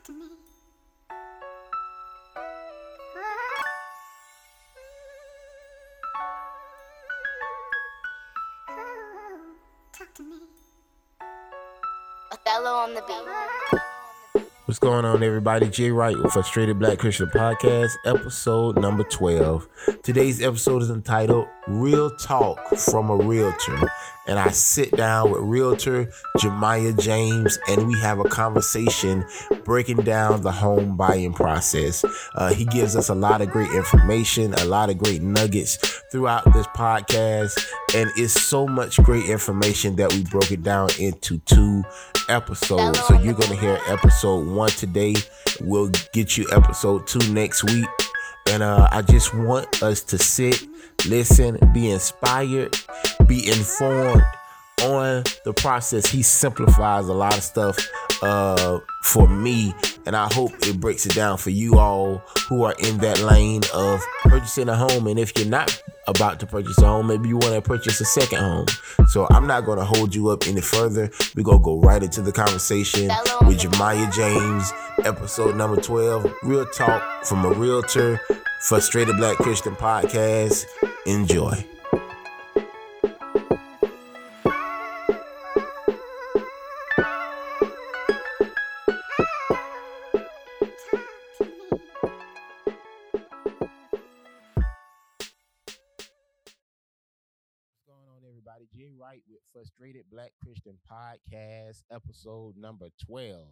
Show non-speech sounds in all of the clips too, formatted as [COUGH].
Talk to me. Talk to me. Othello on the beat. What's going on, everybody? Jay Wright with Frustrated Black Christian Podcast, episode number 12. Today's episode is entitled Real Talk from a Realtor. And I sit down with Realtor Jamiah James and we have a conversation breaking down the home buying process. Uh, he gives us a lot of great information, a lot of great nuggets throughout this podcast. And it's so much great information that we broke it down into two episodes. So you're going to hear episode one today. We'll get you episode two next week. And uh, I just want us to sit, listen, be inspired, be informed on the process. He simplifies a lot of stuff uh, for me, and I hope it breaks it down for you all who are in that lane of purchasing a home. And if you're not about to purchase a home, maybe you want to purchase a second home. So I'm not going to hold you up any further. We're going to go right into the conversation with Jamiah James, episode number 12, Real Talk from a Realtor, Frustrated Black Christian Podcast. Enjoy. With Frustrated Black Christian Podcast, episode number 12.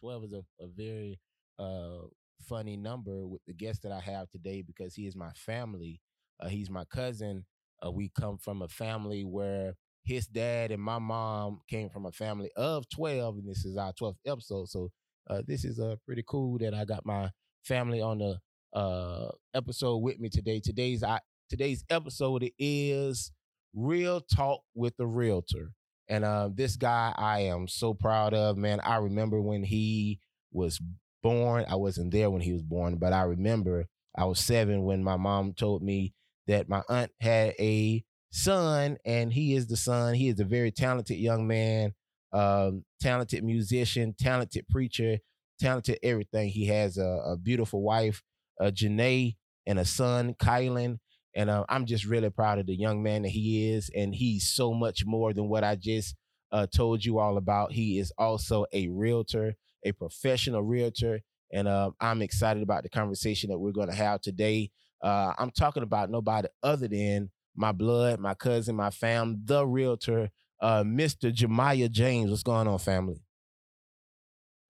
12 is a, a very uh, funny number with the guest that I have today because he is my family. Uh, he's my cousin. Uh, we come from a family where his dad and my mom came from a family of 12, and this is our 12th episode. So uh, this is uh, pretty cool that I got my family on the uh, episode with me today. Today's I, today's episode is real talk with the realtor. And uh, this guy I am so proud of, man. I remember when he was born. I wasn't there when he was born, but I remember I was seven when my mom told me that my aunt had a son, and he is the son. He is a very talented young man, um, talented musician, talented preacher, talented everything. He has a, a beautiful wife, uh, Janae, and a son, Kylan. And uh, I'm just really proud of the young man that he is. And he's so much more than what I just uh, told you all about. He is also a realtor, a professional realtor. And uh, I'm excited about the conversation that we're going to have today. Uh, I'm talking about nobody other than my blood, my cousin, my fam, the realtor, uh, Mr. Jamiah James. What's going on, family?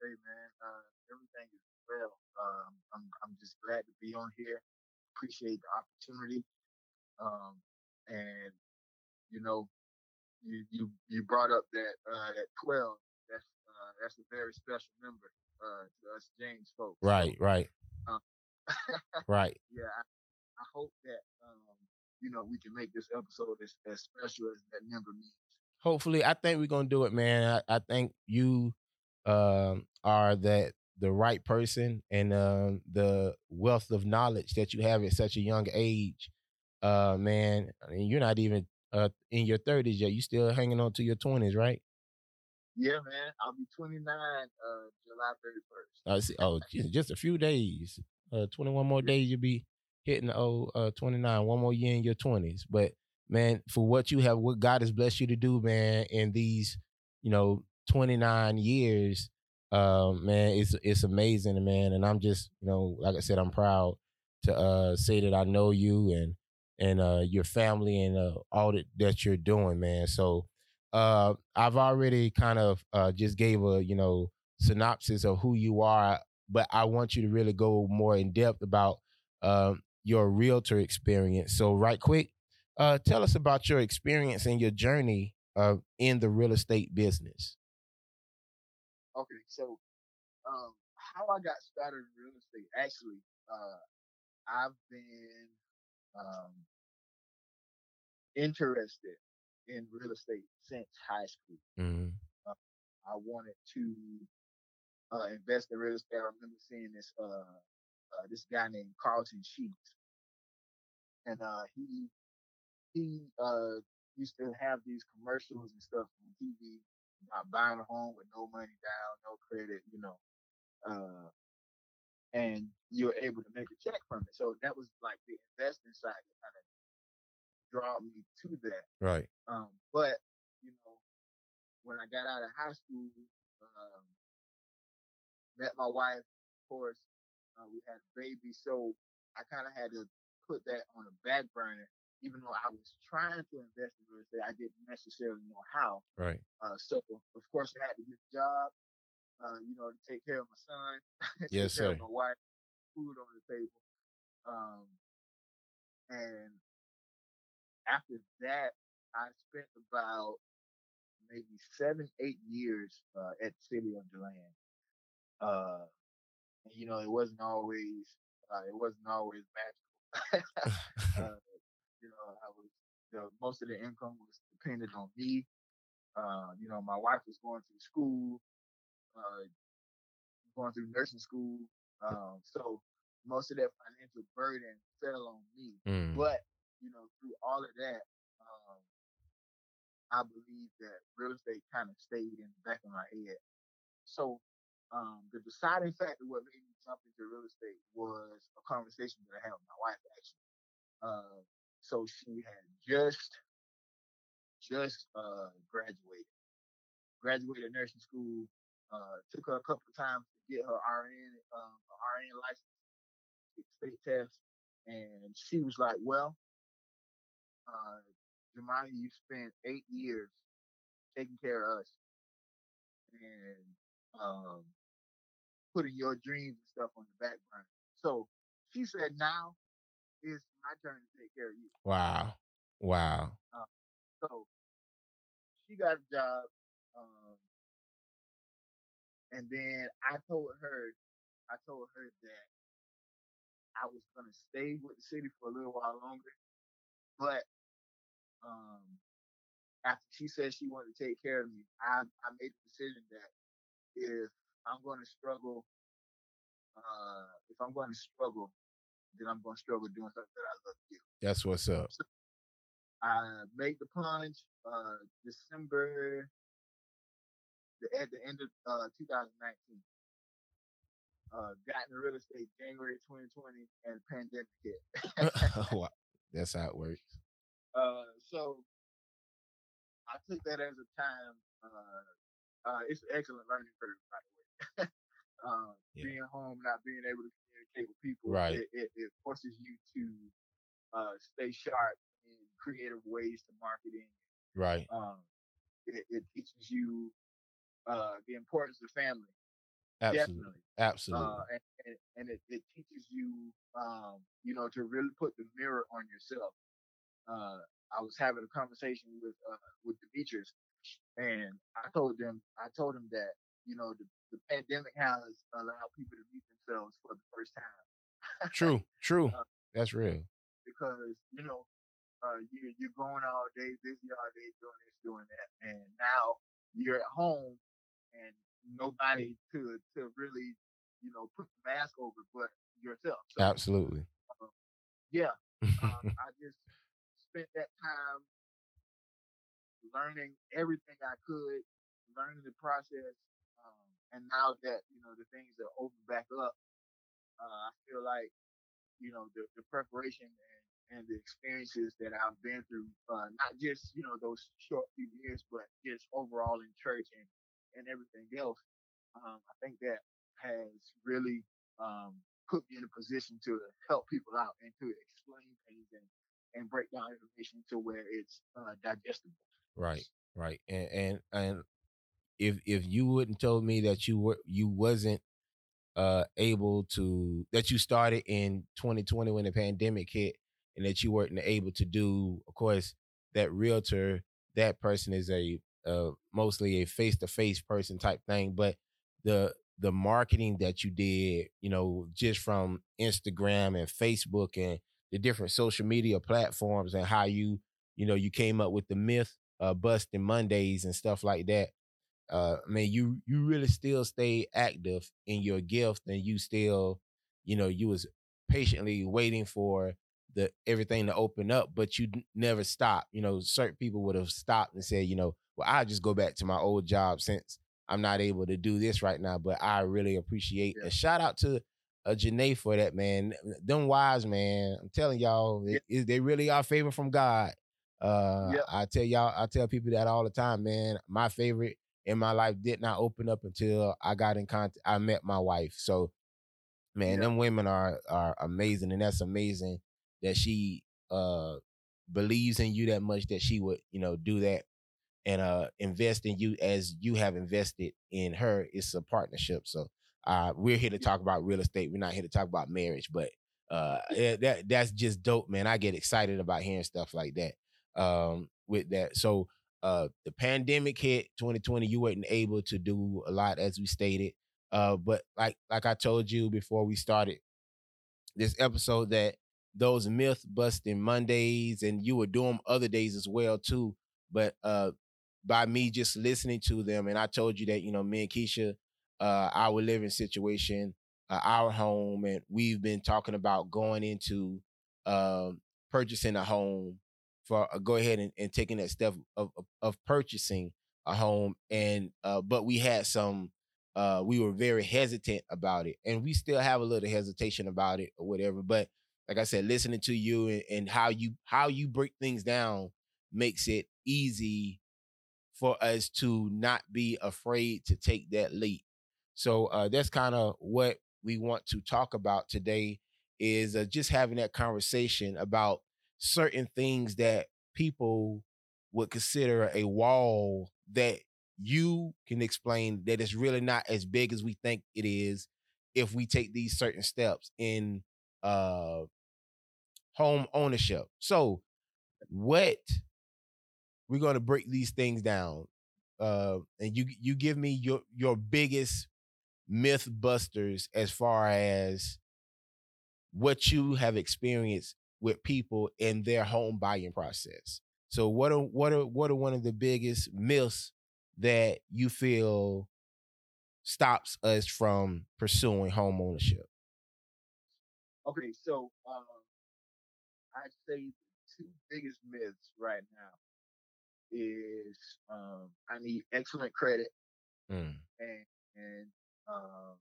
Hey man, uh, everything is well. I'm I'm just glad to be on here. Appreciate the opportunity. Um, and you know, you you you brought up that uh, that 12. That's uh, that's a very special number uh, to us James folks. Right, right, uh, [LAUGHS] right. yeah, I, I hope that um, you know we can make this episode as, as special as that number means. Hopefully, I think we're gonna do it, man. I, I think you um, are that the right person and um, the wealth of knowledge that you have at such a young age, uh, man. I mean, you're not even uh, in your 30s yet. You still hanging on to your 20s, right? Yeah, man. I'll be 29 uh, July 31st. Uh, see- oh, [LAUGHS] just, just a few days. Uh, 21 more days, you'll be hitting the old uh, 29. One more year in your 20s. But man, for what you have, what God has blessed you to do, man, in these, you know, 29 years, um, man, it's it's amazing, man. And I'm just, you know, like I said, I'm proud to uh say that I know you and and uh your family and uh, all that that you're doing, man. So uh I've already kind of uh just gave a, you know, synopsis of who you are, but I want you to really go more in depth about um your realtor experience. So right quick, uh tell us about your experience and your journey uh in the real estate business. Okay, so um, how I got started in real estate, actually, uh, I've been um, interested in real estate since high school. Mm-hmm. I wanted to uh, invest in real estate. I remember seeing this uh, uh, this guy named Carlton Sheets, and uh, he he uh, used to have these commercials and stuff on TV about buying a home with no money down, no credit, you know. uh, and you're able to make a check from it. So that was like the investing side that kind of draw me to that. Right. Um, but you know, when I got out of high school, um, met my wife. Of course, uh, we had a baby, so I kind of had to put that on the back burner. Even though I was trying to invest in real estate, I didn't necessarily know how. Right. Uh, so of course, I had to get a job. Uh, you know, to take care of my son, [LAUGHS] take Yes, care sir. of my wife, food on the table. Um, and after that, I spent about maybe seven, eight years uh, at city of Deland. Uh, you know, it wasn't always uh, it wasn't always magical. [LAUGHS] [LAUGHS] uh, you know, I was the most of the income was dependent on me. Uh, you know, my wife was going through school, uh, going through nursing school. Um, so most of that financial burden fell on me. Mm. But you know, through all of that, um, I believe that real estate kind of stayed in the back of my head. So um, the deciding factor what made me jump into real estate was a conversation that I had with my wife actually. Uh, so she had just just uh, graduated, graduated nursing school. Uh, took her a couple of times to get her RN um, her RN license, get state test, and she was like, "Well, uh, you spent eight years taking care of us and um, putting your dreams and stuff on the back burner. So she said, now it's my turn to take care of you. Wow. Wow. So she got a job. Um, and then I told her, I told her that I was going to stay with the city for a little while longer. But um, after she said she wanted to take care of me, I, I made the decision that if I'm going to struggle, uh, if I'm going to struggle, then I'm going to struggle doing something that I love to do. That's what's up. I made the plunge uh, December the, at the end of uh, 2019. Uh, got into real estate January 2020 and the pandemic hit. [LAUGHS] [LAUGHS] Wow. That's how it works. Uh, so I took that as a time. Uh, uh, it's an excellent learning curve, by the way. [LAUGHS] uh, Yeah. Being home, not being able to communicate with people, Right. it, it, it forces you to uh, stay sharp in creative ways to marketing. Right. Um, it, it teaches you uh, the importance of family. Absolutely. Definitely. Absolutely. Uh, and and, and it, it teaches you, um, you know, to really put the mirror on yourself. Uh, I was having a conversation with uh, with Demetrius, and I told them, I told him that, you know, the, the pandemic has allowed people to meet themselves for the first time true. True. [LAUGHS] uh, That's real. because you know, uh, you you're going all day, busy all day, doing this, doing that, and now you're at home and nobody to to really, you know, put the mask over but yourself. So Absolutely. yeah, um, [LAUGHS] I just spent that time learning everything I could, learning the process, and now that you know the things are open back up, uh, I feel like you know the, the preparation and, and the experiences that I've been through, uh, not just you know those short few years, but just overall in church and and everything else. Um, I think that has really um, put me in a position to help people out and to explain things and, and break down information to where it's uh, digestible. Right, right. And and and if if you wouldn't told me that you were you wasn't uh able to that you started in 2020 when the pandemic hit and that you weren't able to do of course that realtor that person is a uh mostly a face-to-face person type thing but the the marketing that you did you know just from instagram and facebook and the different social media platforms and how you you know you came up with the myth uh busting mondays and stuff like that uh I mean you you really still stay active in your gift and you still you know you was patiently waiting for the everything to open up but you never stop you know certain people would have stopped and said you know well i just go back to my old job since I'm not able to do this right now, but I really appreciate Yeah. a shout out to uh, Janae for that, man. Them wise man. I'm telling y'all, Yeah. it- they really are favor from God. Uh, Yeah. I tell y'all, I tell people that all the time, man. My favorite in my life did not open up until I got in contact. I met my wife. So, man, Yeah. them women are are amazing, and that's amazing that she uh believes in you that much that she would, you know, do that and uh invest in you as you have invested in her. It's a partnership. So uh we're here to talk about real estate. We're not here to talk about marriage, but uh yeah, that that's just dope, man. I get excited about hearing stuff like that. Um with that. So uh the pandemic hit 2020, you weren't able to do a lot as we stated. Uh but like like I told you before we started this episode that those myth busting Mondays and you were doing other days as well too. But uh by me just listening to them, and I told you that you know me and Keisha, uh, our living situation, uh, our home, and we've been talking about going into um, purchasing a home for uh, go ahead and, and taking that step of, of of purchasing a home, and uh, but we had some. Uh, we were very hesitant about it, and we still have a little hesitation about it or whatever. But like I said, listening to you and, and how you how you break things down makes it easy for us to not be afraid to take that leap. So uh, that's kind of what we want to talk about today is uh, just having that conversation about certain things that people would consider a wall that you can explain that it's really not as big as we think it is if we take these certain steps in uh home ownership. So what we're going to break these things down uh and you you give me your your biggest myth busters as far as what you have experienced with people in their home buying process. So what are what are what are one of the biggest myths that you feel stops us from pursuing home ownership? Okay, so um, I'd say the two biggest myths right now is um, I need excellent credit Mm, and and um,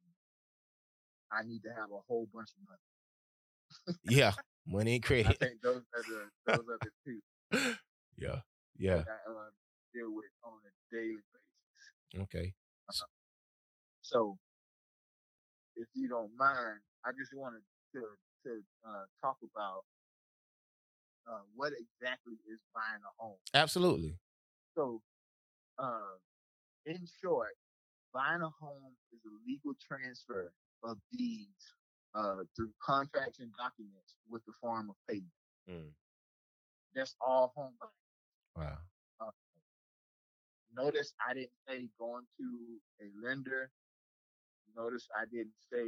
I need to have a whole bunch of money. yeah money and I think those are the those are the two. [LAUGHS] Yeah yeah. That I uh, deal with on a daily basis. okay. So, if you don't mind, I just wanted to to uh, talk about uh, what exactly is buying a home. absolutely. So, uh, in short, buying a home is a legal transfer of deeds uh, through contracts and documents with the form of payment. Mm, That's all home buying. wow Uh, notice I didn't say going to a lender. Notice I didn't say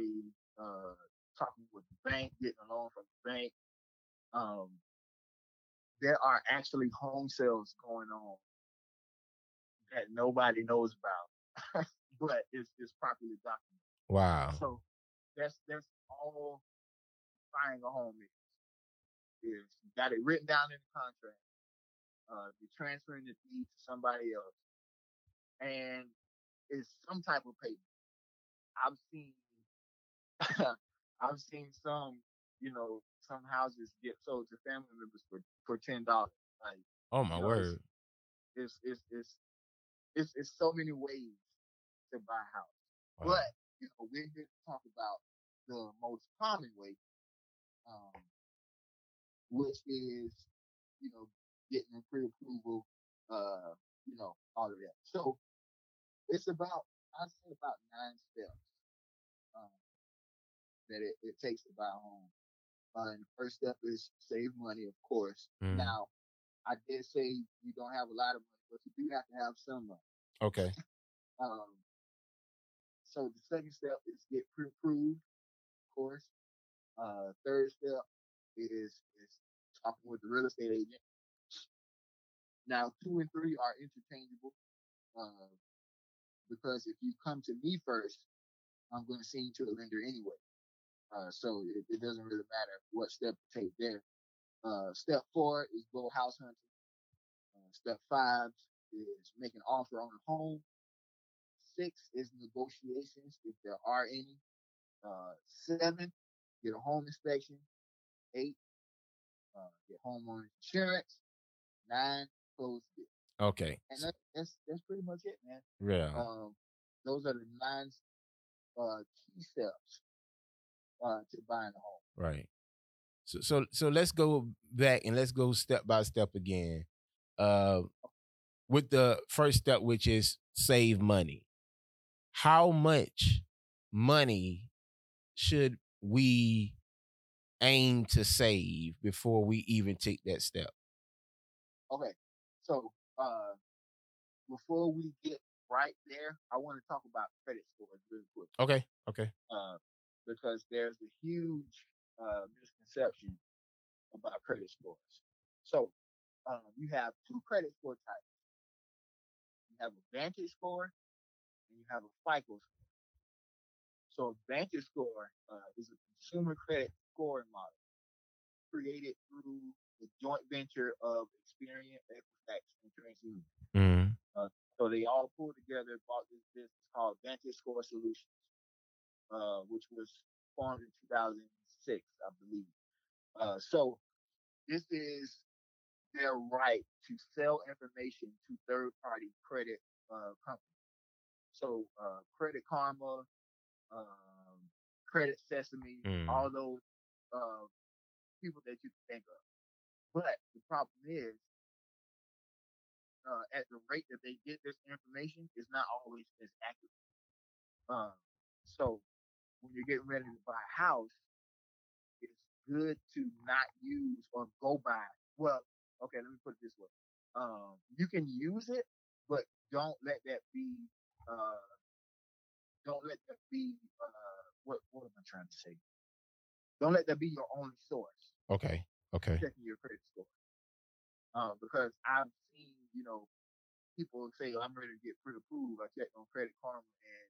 uh, talking with the bank, getting a loan from the bank. Um, there are actually home sales going on that nobody knows about, [LAUGHS] but it's, it's properly documented. wow So that's that's all buying a home is. Is you got it written down in the contract. Uh, you're transferring the deed to somebody else, and it's some type of payment. I've seen, [LAUGHS] I've seen some, you know, some houses get sold to family members for for ten dollars. Like oh my you know, it's- word it's it's it's it's it's so many ways to buy a house. Wow. But you know, we're here to talk about the most common way, um, which is you know getting a pre-approval, uh, you know, all of that. So it's about I say about nine steps um, that it, it takes to buy a home. Uh, and the first step is save money, of course. Mm. Now, I did say you don't have a lot of money, but you do have to have some money. okay [LAUGHS] Um, so the second step is get pre-approved, course. Uh, third step is is talking with the real estate agent. Now, two and three are interchangeable uh, because if you come to me first, I'm going to send you to a lender anyway. Uh, so it, it doesn't really matter what step to take there. Uh, step four is go house hunting. Uh, step five is make an offer on a home. six is negotiations if there are any. Uh, seven, get a home inspection. Eight, uh, get homeowner insurance. Nine, close deal. Okay. And that, that's that's pretty much it, man. Yeah. Um, those are the nine uh, key steps uh, to buying a home. Right. So so so let's go back and let's go step by step again. Uh with the first step which is save money. How much money should we aim to save before we even take that step? Okay, so uh, before we get right there, I want to talk about credit scores really quick. Okay. Okay. uh, because there's a huge uh, misconception about credit scores. So um, you have two credit score types. You have a Vantage score and you have a FICO score. So a Vantage score uh, is a consumer credit scoring model created through the joint venture of Experian, Equifax, and TransUnion. Mm. So they all pulled together, bought this business called Vantage Score Solutions, uh, which was formed in 2006, I believe. Uh, so this is their right to sell information to third-party credit uh, companies. So uh, Credit Karma, um, Credit Sesame, Mm. all those uh, people that you can think of. But the problem is, uh, at the rate that they get this information is not always as accurate. Um, so when you're getting ready to buy a house, it's good to not use or go by. Well, okay, let me put it this way: um, you can use it, but don't let that be. Uh, don't let that be. Uh, what What am I trying to say? Don't let that be your only source Okay. Okay. checking your credit score. Um, because I've seen, you know, people say, I'm ready to get pre-approved. I checked on Credit Karma and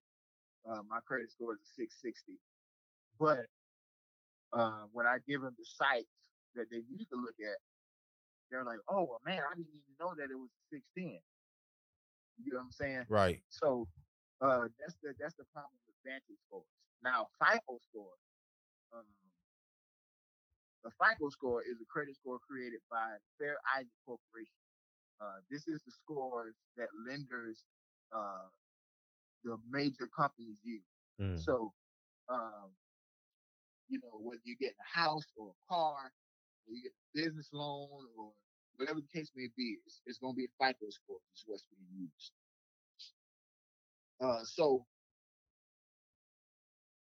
uh, my credit score is a 660. But uh, when I give them the sites that they need to look at, they're like, oh, well, man, I didn't even know that it was a 610. You know what I'm saying? Right. So uh, that's the that's the problem with Vantage scores. Now FICO score, um, the FICO score is a credit score created by Fair Isaac Corporation. Uh, this is the scores that lenders, uh, the major companies use. Mm. So, um, you know, whether you get a house or a car, or you get a business loan, or whatever the case may be, it's, it's going to be a FICO score. Is what's being used. Uh, so,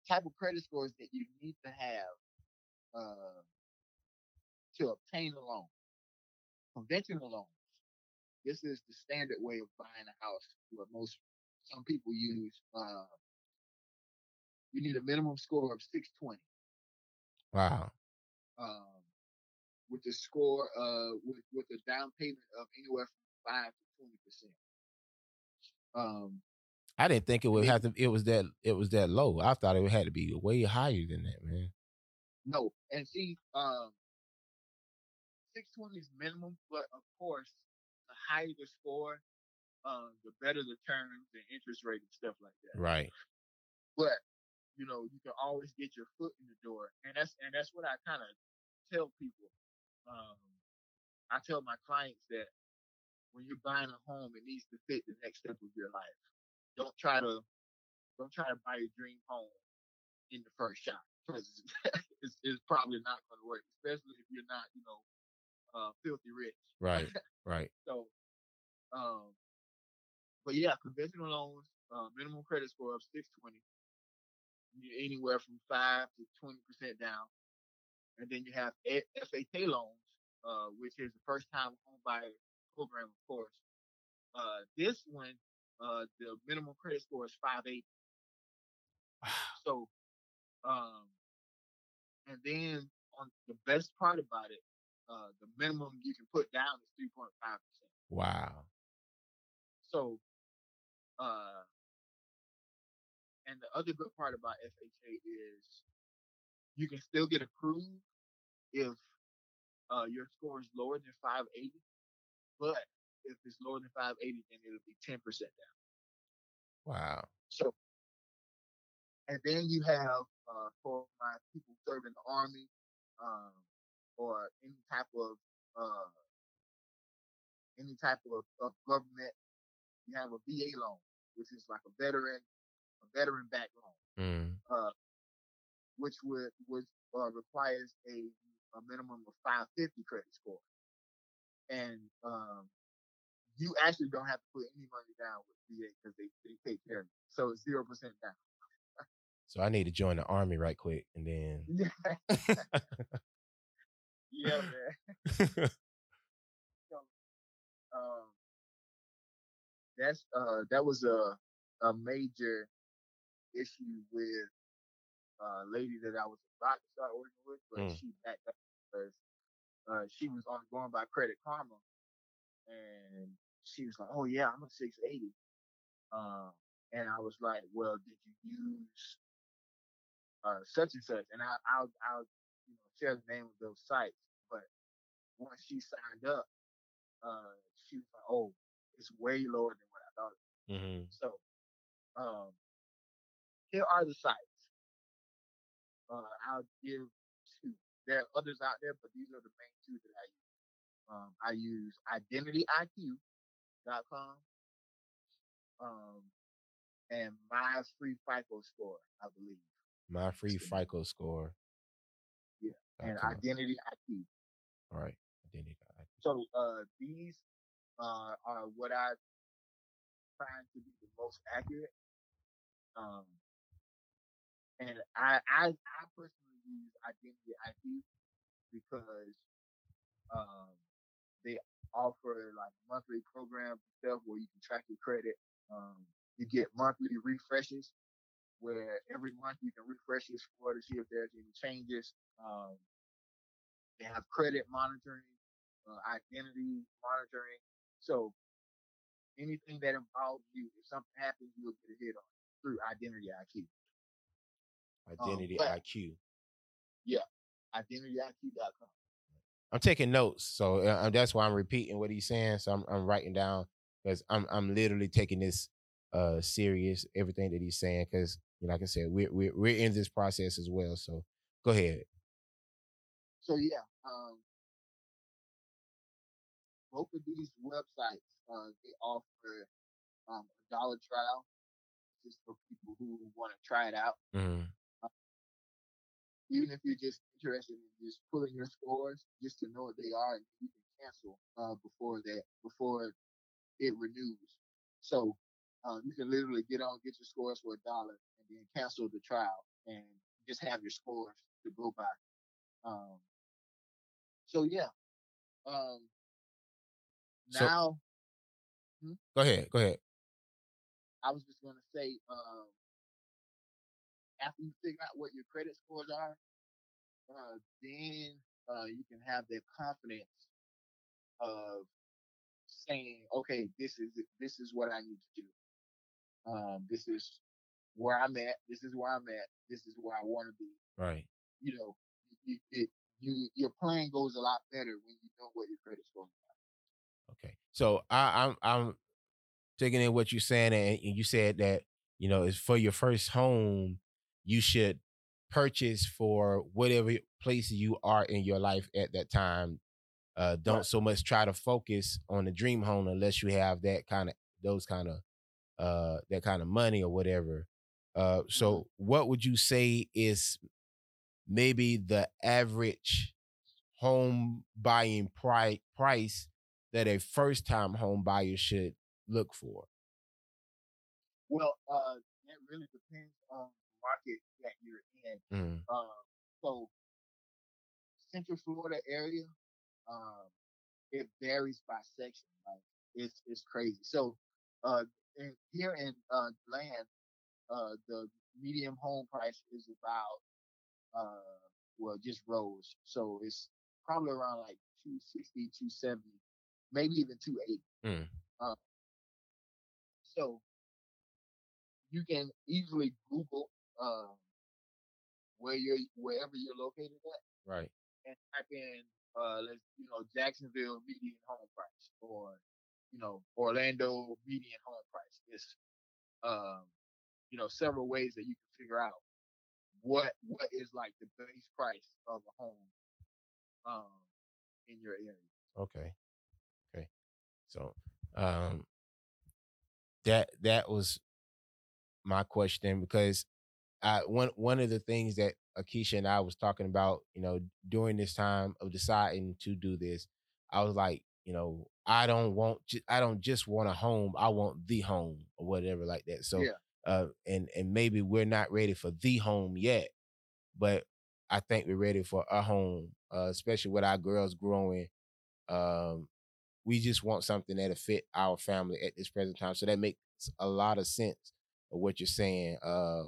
type of credit scores that you need to have uh, to obtain a loan. Conventional loans. This is the standard way of buying a house. What most some people use. Uh, you need a minimum score of 620. Wow. Um, with the score uh with, with a down payment of anywhere from five to twenty percent. Um, I didn't think it would have to. It was that. It was that low. I thought it had to be way higher than that, man. No, and see, um, six twenty is minimum, but of course, the higher the score, um, the better the terms and interest rate and stuff like that. Right. But you know, you can always get your foot in the door, and that's and that's what I kind of tell people. Um, I tell my clients that when you're buying a home, it needs to fit the next step of your life. Don't try to don't try to buy your dream home in the first shot because [LAUGHS] it's, it's probably not going to work, especially if you're not, you know, uh, filthy rich. Right. Right. [LAUGHS] So, um, but yeah, conventional loans, uh, minimum credit score of 620, you're anywhere from five to 20 percent down, and then you have FHA loans, uh, which is the first time home buyer program, of course. Uh, this one, uh, the minimum credit score is 580. So, um, and then on the best part about it, uh, the minimum you can put down is 3.5 percent. Wow. So, uh, and the other good part about FHA is you can still get approved if uh, your score is lower than 580, but if it's lower than 580, then it'll be 10% down. Wow. So, and then you have uh, for my people serving the army um, or any type of uh, any type of, of government, you have a VA loan, which is like a veteran a veteran back loan, Mm. uh, which would which uh, requires a, a minimum of 550 credit score, and um, you actually don't have to put any money down with VA because they, they take care of it. So it's zero percent down. So I need to join the army right quick, and then. yeah, [LAUGHS] [LAUGHS] man. [LAUGHS] So, um, that's uh, that was a a major issue with a lady that I was about to start working with, but Mm. she backed up because uh, she was only going by Credit Karma, and she was like, "Oh yeah, I'm a 680," um, and I was like, "Well, did you use uh, such and such?" And I, I'll I'll you know share the name of those sites, but once she signed up, uh, she was like, "Oh, it's way lower than what I thought." hmm So, um, here are the sites. Uh, I'll give two. There are others out there, but these are the main two that I use. Um, I use IdentityIQ.com um, and My Free FICO Score, I believe, My free That's the name. FICO score. Yeah, and com. Identity IQ. All right. Identity. So uh, these uh, are what I find to be the most accurate. Um, and I, I I personally use Identity IQ because um, they offer like monthly programs and stuff where you can track your credit. Um, you get monthly refreshes where every month you can refresh your score to see if there's any changes. Um, they have credit monitoring, uh, identity monitoring. So anything that involves you, if something happens, you'll get a hit on through Identity IQ. Identity but- IQ. Yeah, identityIQ.com. I'm taking notes, so uh, that's why I'm repeating what he's saying. So I'm, I'm writing down because I'm I'm literally taking this uh serious, everything that he's saying. Because you know, like I said, we're we're we're in this process as well. So go ahead. So yeah, um, both of these websites uh, they offer um, a dollar trial just for people who want to try it out. Mhm. Even if you're just interested in just pulling your scores just to know what they are and you can cancel uh, before that before it renews. So um, you can literally get on, get your scores for a dollar, and then cancel the trial and just have your scores to go by. Um, so yeah. Um, So- now Go ahead. Go ahead. I was just gonna say, um, after you figure out what your credit scores are, uh, then uh, you can have the confidence of saying, okay, this is this is what I need to do. Um, this is where I'm at. This is where I'm at. This is where I want to be. Right. You know, you, it, you your plan goes a lot better when you know what your credit score. is. Okay. So I, I'm I'm taking in what you're saying, and and you said that you know it's for your first home, you should purchase for whatever place you are in your life at that time. Uh, don't Right. so much try to focus on the dream home unless you have that kind of those kind of uh that kind of money or whatever. Uh, so what would you say is maybe the average home buying pri- price that a first time home buyer should look for? Well, uh, that really depends on market that you're in. Mm, Um, so Central Florida area, um, it varies by section. Like it's it's crazy. So uh, in, here in uh, land, uh, the medium home price is about uh, well just rose. So it's probably around like 260, 270, maybe even 280. mm, So you can easily Google um, where you're wherever you're located at right. and type in uh let's you know Jacksonville median home price or you know Orlando median home price. It's um, you know, several ways that you can figure out what what is like the base price of a home um in your area. Okay. Okay. So um that that was my question because I one one of the things that Akeisha and I was talking about, you know, during this time of deciding to do this, I was like, you know, I don't want I don't just want a home, I want the home or whatever like that. So Yeah. uh and and maybe we're not ready for the home yet, but I think we're ready for a home, uh, especially with our girls growing. Um, we just want something that'll fit our family at this present time. So that makes a lot of sense of what you're saying. Uh,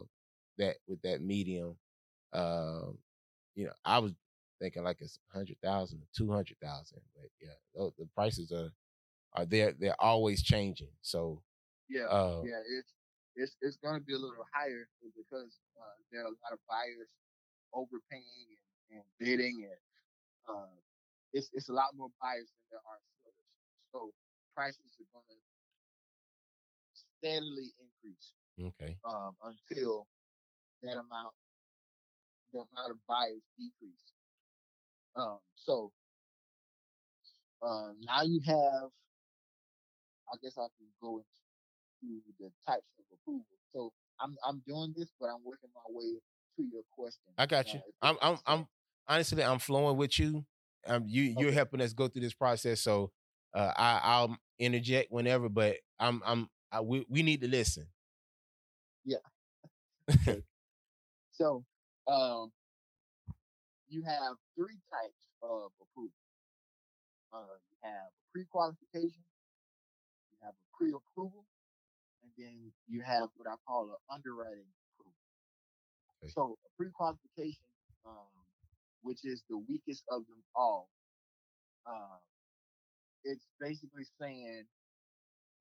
that with that medium, um, you know, I was thinking like it's a hundred thousand, two hundred thousand, but yeah, the prices are are there. They're always changing. So, Yeah, uh, yeah, it's it's it's gonna be a little higher because uh, there are a lot of buyers overpaying and, and bidding, and uh, it's it's a lot more buyers than there are sellers. So prices are gonna steadily increase okay, um, until that amount, the amount of buyers decrease. Um, so uh, now you have, I guess I can go into the types of approval. So I'm I'm doing this, but I'm working my way to your question. I got uh, you. that I'm I'm I'm honestly I'm flowing with you. Um, you you're helping us go through this process. So, uh, I I'll interject whenever, but I'm I'm I, we we need to listen. [LAUGHS] So um, you have three types of approval. Uh, you have pre-qualification, you have a pre-approval, and then you have what I call an underwriting approval. Okay. So a pre-qualification, um, which is the weakest of them all, uh, it's basically saying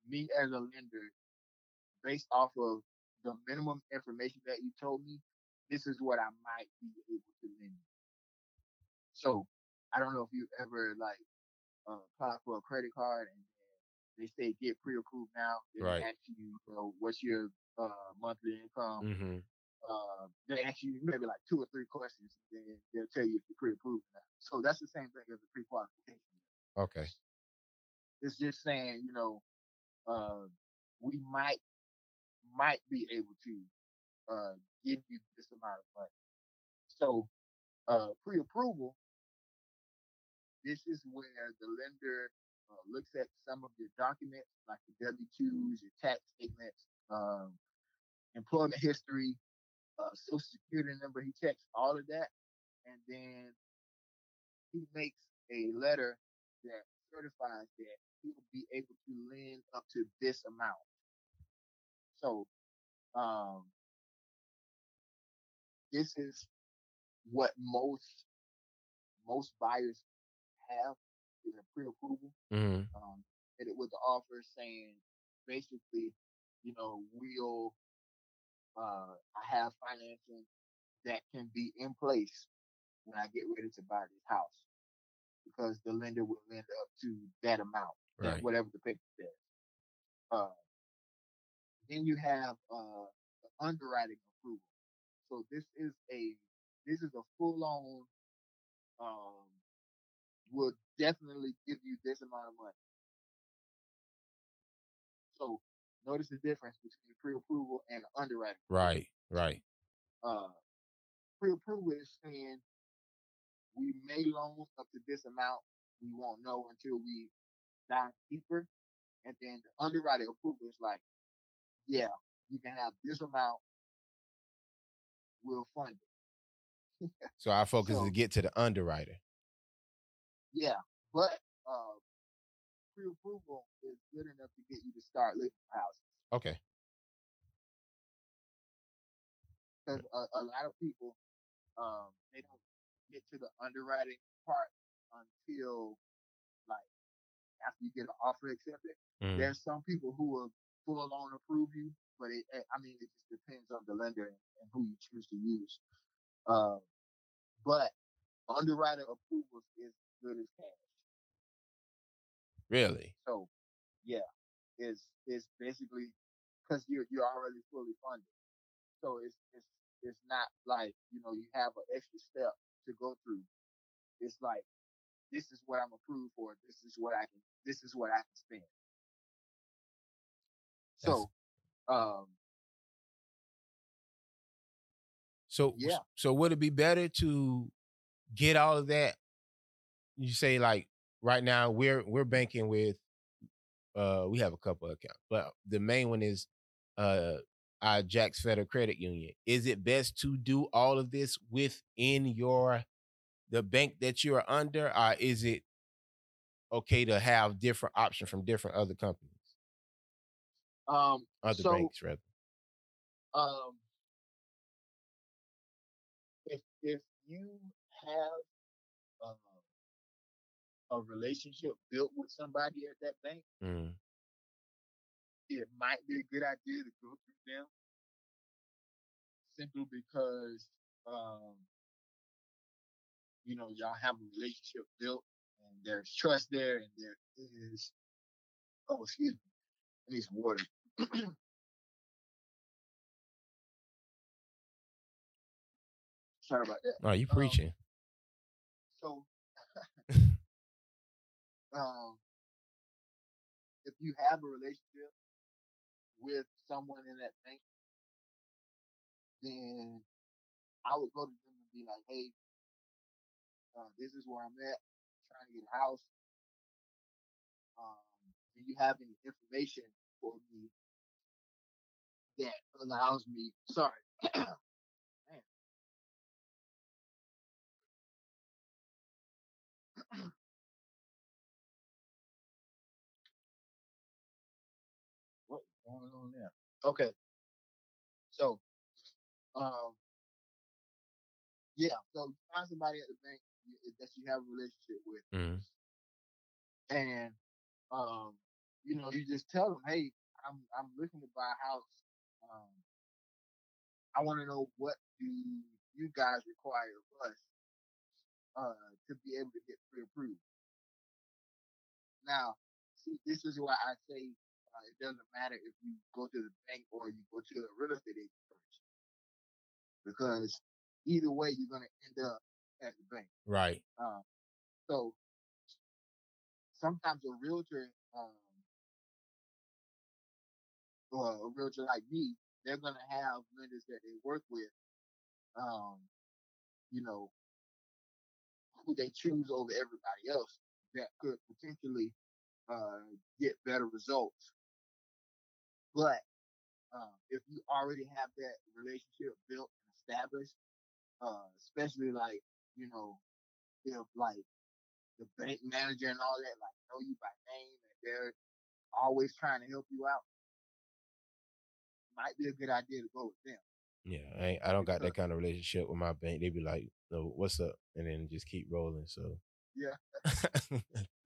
me as a lender, based off of the minimum information that you told me, this is what I might be able to lend you. So I don't know if you ever like uh, apply for a credit card and they say get pre-approved now. They Right. ask you, you know, what's your uh, monthly income. Mm-hmm. Uh, they ask you maybe like two or three questions, and then they'll tell you if you're pre-approved not. So that's the same thing as a pre-qualification. Okay. It's just saying, you know, uh, we might might be able to give you this amount of money. So uh, pre-approval, this is where the lender uh, looks at some of your documents, like your W-2s, your tax statements, um, employment history, uh, social security number. He checks all of that, and then he makes a letter that certifies that he will be able to lend up to this amount. So, um, this is what most most buyers have is a pre-approval. Mm-hmm. Um, hit it was the offer saying, basically, you know, we'll uh, I have financing that can be in place when I get ready to buy this house because the lender will lend up to that amount, that whatever the paper says. Uh, then you have uh, the underwriting approval. So this is a this is a full on um, will definitely give you this amount of money. So notice the difference between pre-approval and underwriting. Right. Right. Uh, pre-approval is saying we may loan up to this amount. We won't know until we dive deeper. And then the underwriting approval is like, yeah, you can have this amount. We'll fund it. [LAUGHS] So our focus is to get to the underwriter. Yeah, but uh, pre-approval is good enough to get you to start looking for houses. Okay. Because a, a lot of people, um, they don't get to the underwriting part until like after you get an offer accepted. Mm. There's some people who will full on approve you, but it, eh, I mean, it just depends on the lender and, who you choose to use. Uh, but underwriter approvals is good as cash. Really? So, yeah, it's it's basically because you're you're already fully funded. So it's it's it's not like you know you have an extra step to go through. It's like this is what I'm approved for. This is what I can. This is what I can spend. So, um, So Yeah. so would it be better to get all of that? You say like right now we're we're banking with uh we have a couple of accounts, but the main one is uh our Jax Federal Credit Union. Is it best to do all of this within your the bank that you're under, or is it okay to have different options from different other companies, um, other so banks rather? um, if if you have uh, a relationship built with somebody at that bank, Mm, it might be a good idea to go through them simply because um, you know y'all have a relationship built and there's trust there and there is oh excuse me I need some water. [CLEARS THROAT] Sorry about that. Oh, you Um, preaching? So, [LAUGHS] um, if you have a relationship with someone in that bank, then I would go to them and be like, "Hey, uh, this is where I'm at, trying to get a house. Um, do you have any information for me that allows me? Sorry, [CLEARS THROAT] man, [CLEARS THROAT] what is going on there? Okay, so, um, yeah, so find somebody at the bank that you have a relationship with, Mm, and um, you know, you just tell them, hey, I'm I'm looking to buy a house. Um, I want to know what do you guys require of us uh, to be able to get pre-approved. Now, see, this is why I say uh, it doesn't matter if you go to the bank or you go to a real estate agent first, because either way, you're gonna end up at the bank. right. Uh, so sometimes a realtor, um, or a realtor like me, they're gonna have lenders that they work with, um, you know, who they choose over everybody else that could potentially uh, get better results. But uh, if you already have that relationship built and established, uh, especially like you know, if like the bank manager and all that like know you by name and they're always trying to help you out, might be a good idea to go with them. Yeah, I ain't, I don't got that kind of relationship with my bank. They be like, "No, what's up?" and then just keep rolling. So Yeah. [LAUGHS]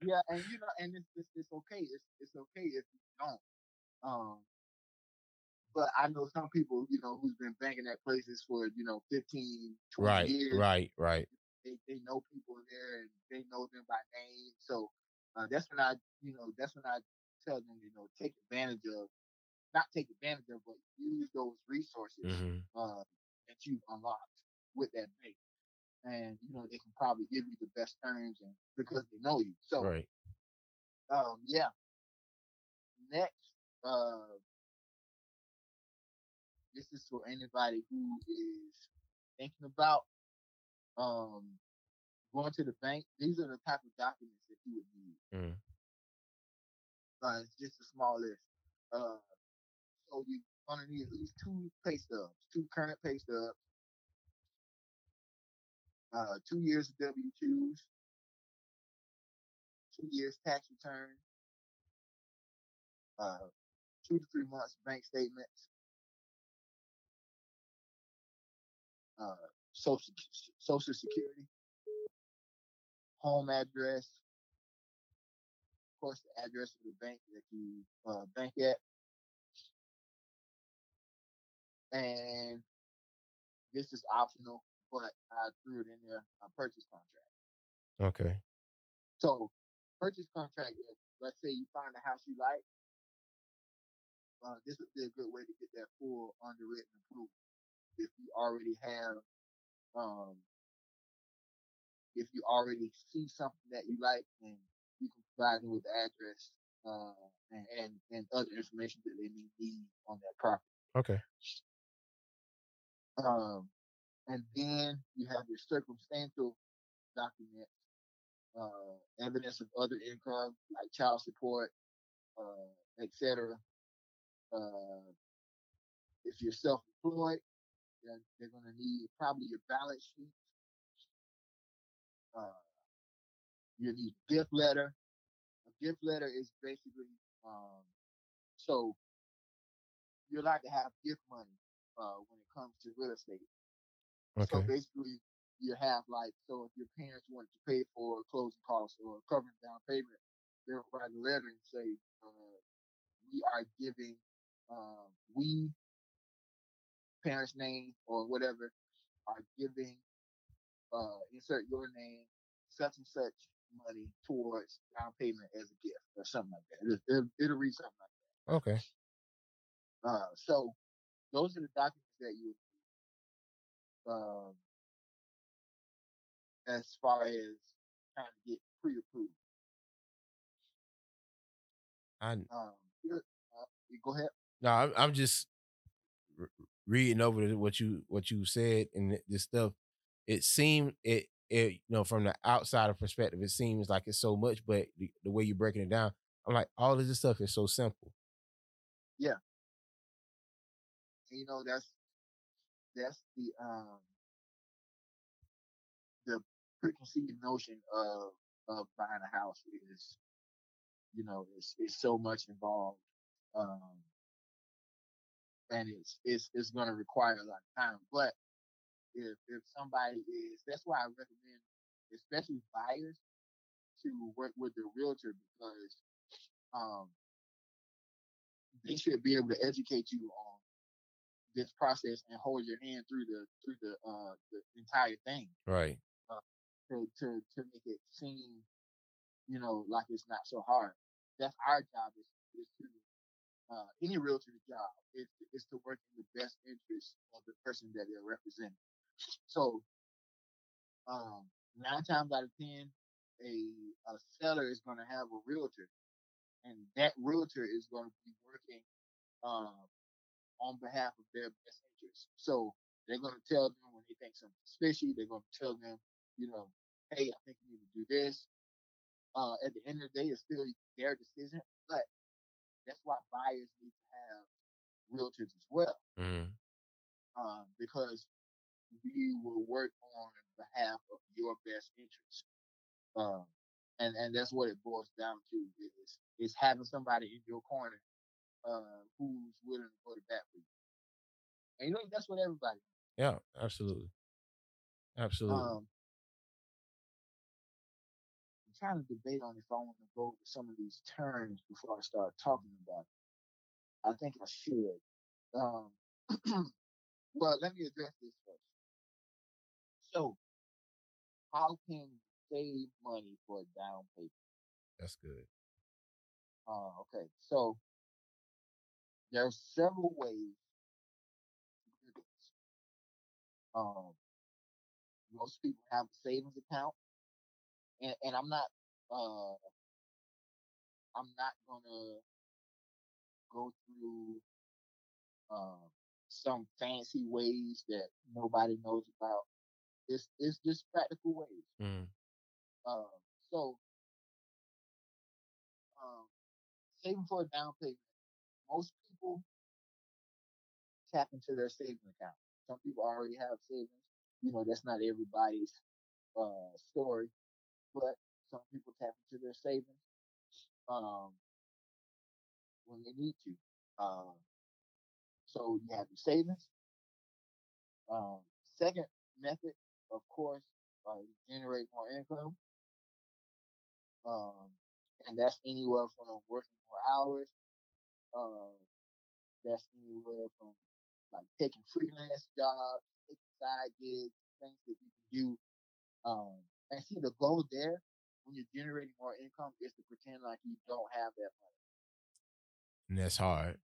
yeah, and you know, and it's it's, it's okay. It's it's okay if you don't. Um, but I know some people, you know, who's been banking at places for you know 15, 20 right, years. right, right. They they know people there and they know them by name. So uh, that's when I, you know, that's when I tell them, you know, take advantage of, not take advantage of, but use those resources hmm uh, that you've unlocked with that bank. And you know they can probably give you the best terms, and because they know you. So Right. um, yeah. Next, uh, this is for anybody who is thinking about um going to the bank. These are the type of documents that you would need. Mm. Uh, it's just a small list. Uh, so you're gonna need at least two pay stubs, two current pay stubs, uh, two years of W twos, two years tax return, uh, two to three months bank statements, uh, social social security, home address, of course, the address of the bank that you uh, bank at, and this is optional, but I threw it in there. A purchase contract. Okay. So, purchase contract is let's say you find a house you like, uh, this would be a good way to get that full underwritten approval. If you already have, um, if you already see something that you like, and you can provide them with the address uh, and, and and other information that they may need on that property. Okay. Um, and then you have your circumstantial documents, uh, evidence of other income like child support, uh, etc. Uh, if you're self-employed, then they're going to need probably your balance sheet. Uh, you need gift letter. A gift letter is basically um, so you're allowed to have gift money uh, when it comes to real estate. So basically, you have like, so if your parents wanted to pay for closing costs or covering down payment, they'll write a letter and say, uh, we are giving, uh, we, parents' name or whatever, are giving, uh, insert your name, such and such money towards down payment as a gift or something like that. It'll, it'll, it'll read something like Okay. Uh, so those are the documents that you, um, as far as trying to get pre-approved. I Um, uh, you go ahead. no, I'm, I'm just r- reading over what you what you said and this stuff. It seemed it it you know from the outsider perspective, it seems like it's so much, but the, the way you're breaking it down, I'm like all of this stuff is so simple. And, you know, that's that's the um the preconceived notion of of buying a house is, you know, it's it's so much involved. Um and it's it's it's gonna require a lot of time. But if if somebody is that's why I recommend especially buyers to work with the realtor because um they should be able to educate you on this process and hold your hand through the through the uh the entire thing Right. to to to make it seem you know like it's not so hard. That's our job is is to uh any realtor's job is is to work in the best interest of the person that they're representing. So um nine times out of ten a a seller is gonna have a realtor and that realtor is gonna be working um on behalf of their best interest. So they're going to tell them when they think something's fishy, they're going to tell them, you know, hey, I think you need to do this. Uh, at the end of the day, it's still their decision, but that's why buyers need to have realtors as well, Mm. um, because we will work on behalf of your best interest. Um, and, and that's what it boils down to is, is having somebody in your corner uh, who's willing to go to bat for you. And you know, that's what everybody. Yeah. Absolutely. Absolutely. Um, I'm trying to debate on if I want to go over some of these terms before I start talking about it. I think I should. Um, [CLEARS THROAT] well, let me address this first. So, how can save money for a down payment? That's good. Uh, okay, so there's several ways to do this. Um, most people have a savings account, and, and I'm not, uh, I'm not gonna go through um, some fancy ways that nobody knows about. It's it's just practical ways. Mm. Um, so, um, saving for a down payment, most people tap into their savings account. Some people already have savings. You know, that's not everybody's uh, story, but some people tap into their savings um, when they need to. Um, so you have your savings. Um, second method, of course, uh, generate more income. Um, and that's anywhere from working more hours. Uh, that's anywhere from like taking freelance jobs, taking side gigs, things that you can do. Um, and see the goal there when you're generating more income is to pretend like you don't have that money. And that's hard.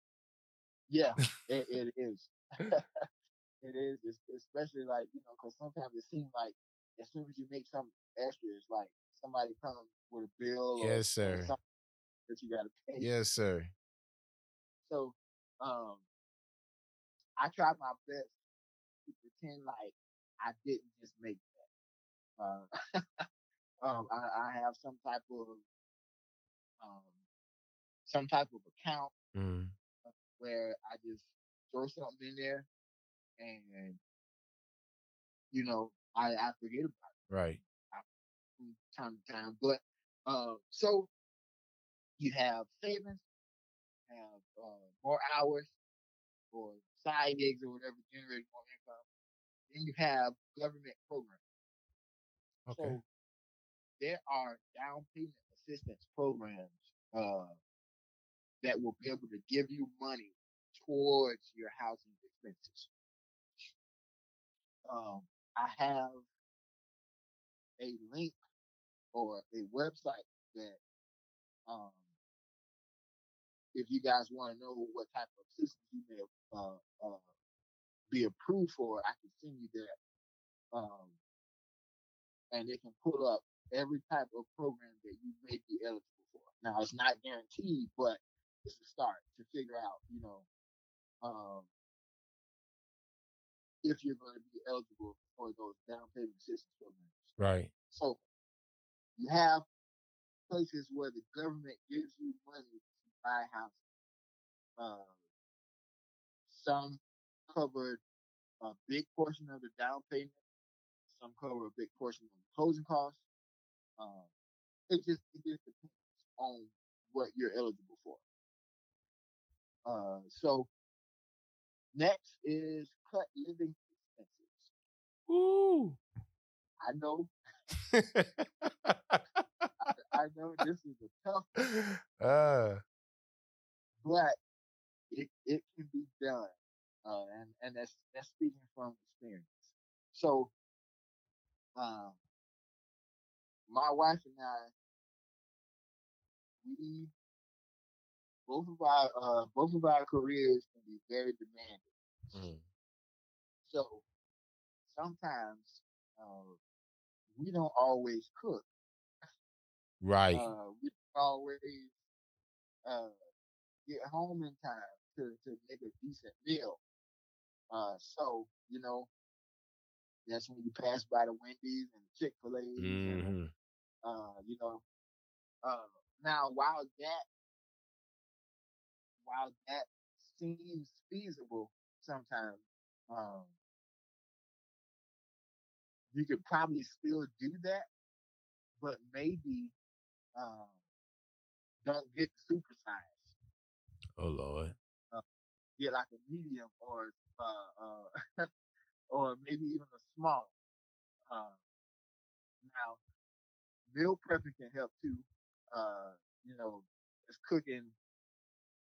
Yeah, [LAUGHS] it, it is. [LAUGHS] it is, it's, especially like you know, because sometimes it seems like as soon as you make some extra, it's like somebody comes with a bill Yes, or sir. something that you got to pay. Yes, sir. So, um, I try my best to pretend like I didn't just make that. Uh, [LAUGHS] um, I, I have some type of um, some type of account Mm. where I just throw something in there, and you know I, I forget about it. Right. it from time to time. But uh, so you have savings, uh, more hours or side gigs or whatever generate more income. Then you have government programs. Okay. So there are down payment assistance programs uh, that will be able to give you money towards your housing expenses. Um, I have a link or a website that, um, if you guys want to know what type of assistance you may uh, uh, be approved for, I can send you that. Um, and it can pull up every type of program that you may be eligible for. Now, it's not guaranteed, but it's a start to figure out, you know, um, if you're going to be eligible for those down payment assistance programs. Right. So you have places where the government gives you money buy houses. Uh, some covered a big portion of the down payment. Some cover a big portion of the closing costs. Um, it just it just depends on what you're eligible for. Uh, so next is cut living expenses. Woo. I know, [LAUGHS] I know this is a tough, one, uh, but it it can be done, uh, and and that's that's speaking from experience. So, um, my wife and I, we both of our uh, both of our careers can be very demanding. mm, So sometimes uh, we don't always cook. right. Uh, we don't always uh, get home in time to, to make a decent meal. Uh, so you know that's when you pass by the Wendy's and Chick Fil A's, and hmm uh, you know. Uh, now while that while that seems feasible sometimes, um, you could probably still do that, but maybe um, don't get super size. Oh Lord. Get like a medium or uh, uh, [LAUGHS] or maybe even a small. Uh, now, meal prepping can help too. Uh, you know, it's cooking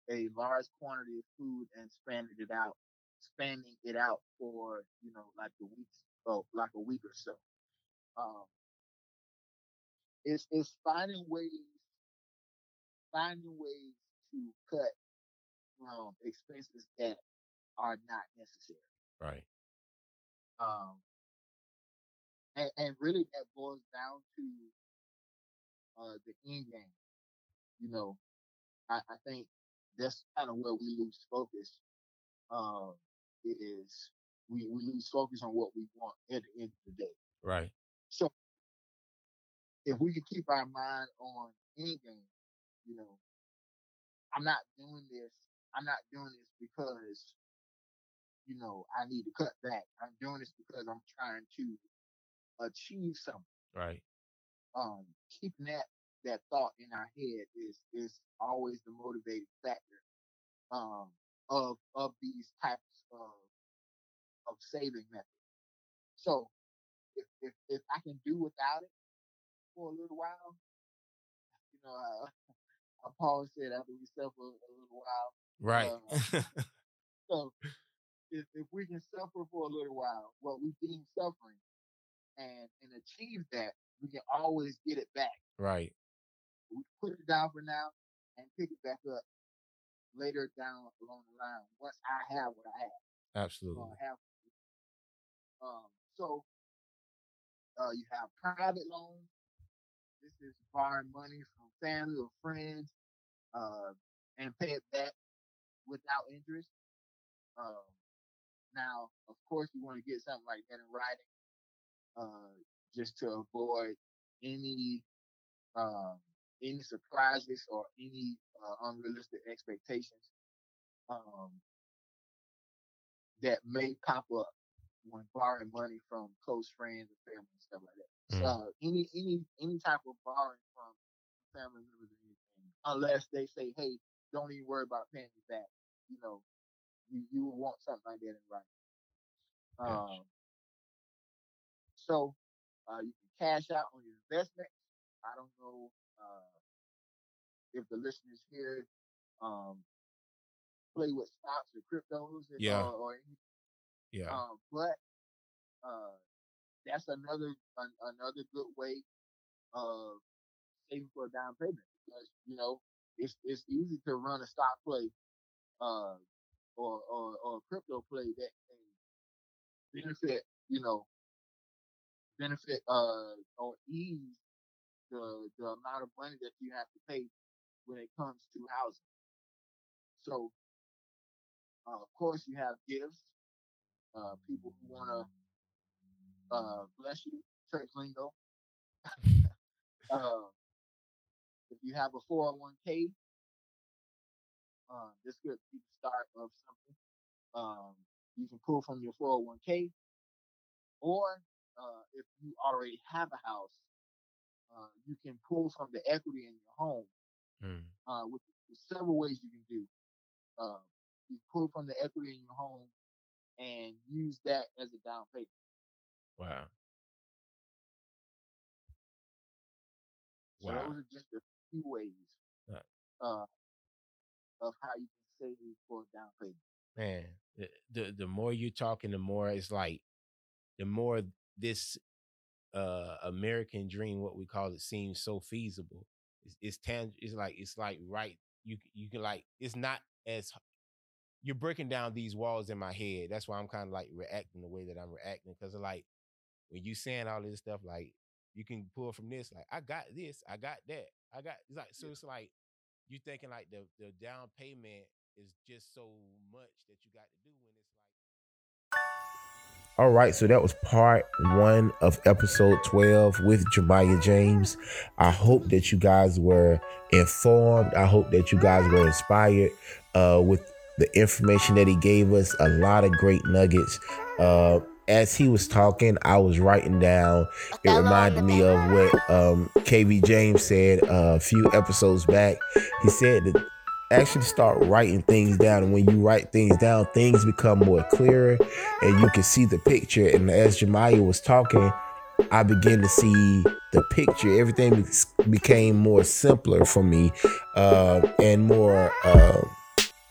a large quantity of food and spanning it out, spanning it out for you know like a week, oh, like a week or so. Um, it's it's finding ways, finding ways to cut um, expenses that are not necessary. Right. Um, and, and really that boils down to uh, the end game. You know, I, I think that's kind of where we lose focus. Um, is we, we lose focus on what we want at the end of the day. Right. So if we can keep our mind on end game, you know, I'm not doing this. I'm not doing this because, you know, I need to cut back. I'm doing this because I'm trying to achieve something. Right. Um, keeping that that thought in our head is is always the motivating factor um, of of these types of of saving methods. So if if if I can do without it for a little while, you know, uh, [LAUGHS] Paul said after we suffer a little while. Right. Uh, so if if we can suffer for a little while, what we deem suffering, and and achieve that, we can always get it back. right. We put it down for now and pick it back up later down along the line once I have what I have. Absolutely. Uh, have um, so uh, you have private loans. This is borrowing money from family or friends uh, and pay it back without interest. Um, now, of course, you want to get something like that in writing, uh, just to avoid any um, any surprises or any uh, unrealistic expectations um, that may pop up when borrowing money from close friends and family and stuff like that. Mm. So any any any type of borrowing from family members anything, unless they say, hey, don't even worry about paying me back. You know, you you will want something like that in writing. Gotcha. Um, so uh, you can cash out on your investment. I don't know uh, if the listeners here um, play with stocks or cryptos and- Yeah. or, or any Yeah. um, but uh, that's another an, another good way of saving for a down payment because you know it's it's easy to run a stock play uh, or, or or crypto play that can benefit you know benefit uh or ease the the amount of money that you have to pay when it comes to housing. So uh, of course you have gifts uh, people who want to uh, bless you, church lingo. [LAUGHS] uh, if you have a 401k, uh, this could be the start of something. Um, you can pull from your 401k, or uh, if you already have a house, uh, you can pull from the equity in your home. Mm. Uh, with, with several ways you can do. Uh, you pull from the equity in your home and use that as a down payment. Wow. So Wow. those are just a few ways Right. uh, of how you can save for a down payment. Man, the, the the more you're talking, the more it's like the more this uh American dream, what we call it, seems so feasible. It's it's tang- it's like it's like right. You you can like it's not as you're breaking down these walls in my head. That's why I'm kind of like reacting the way that I'm reacting because like when you saying all this stuff, like you can pull from this, like I got this, I got that, I got it's like so it's like you thinking like the the down payment is just so much that you got to do when it's like all right, so that was part one of episode 12 with Jamiah James. I hope that you guys were informed. I hope that you guys were inspired uh, with the information that he gave us. A lot of great nuggets. Uh, as he was talking, I was writing down. It reminded me of what um, KV James said uh, a few episodes back. He said that actually start writing things down. And when you write things down, things become more clearer and you can see the picture. And as Jamiah was talking, I began to see the picture. Everything became more simpler for me uh, and more uh,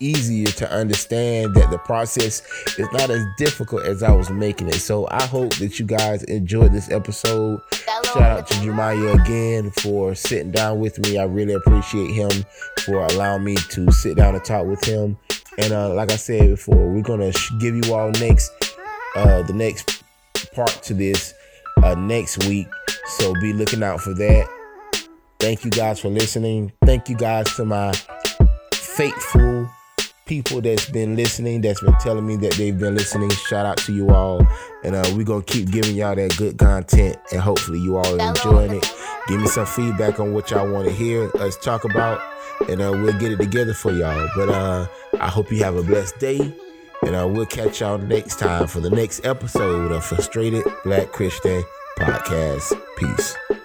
easier to understand that the process is not as difficult as I was making it. So I hope that you guys enjoyed this episode. Shout out to Jamiah again for sitting down with me. I really appreciate him for allowing me to sit down and talk with him. And uh, like I said before, we're gonna give you all next uh, the next part to this uh, next week. So be looking out for that. Thank you guys for listening. Thank you guys to my faithful people that's been listening, that's been telling me that they've been listening. Shout out to you all. And uh, we're going to keep giving y'all that good content. And hopefully you all are enjoying it. Give me some feedback on what y'all want to hear us talk about. And uh, we'll get it together for y'all. But uh, I hope you have a blessed day. And uh, we'll catch y'all next time for the next episode of Frustrated Black Christian Podcast. Peace.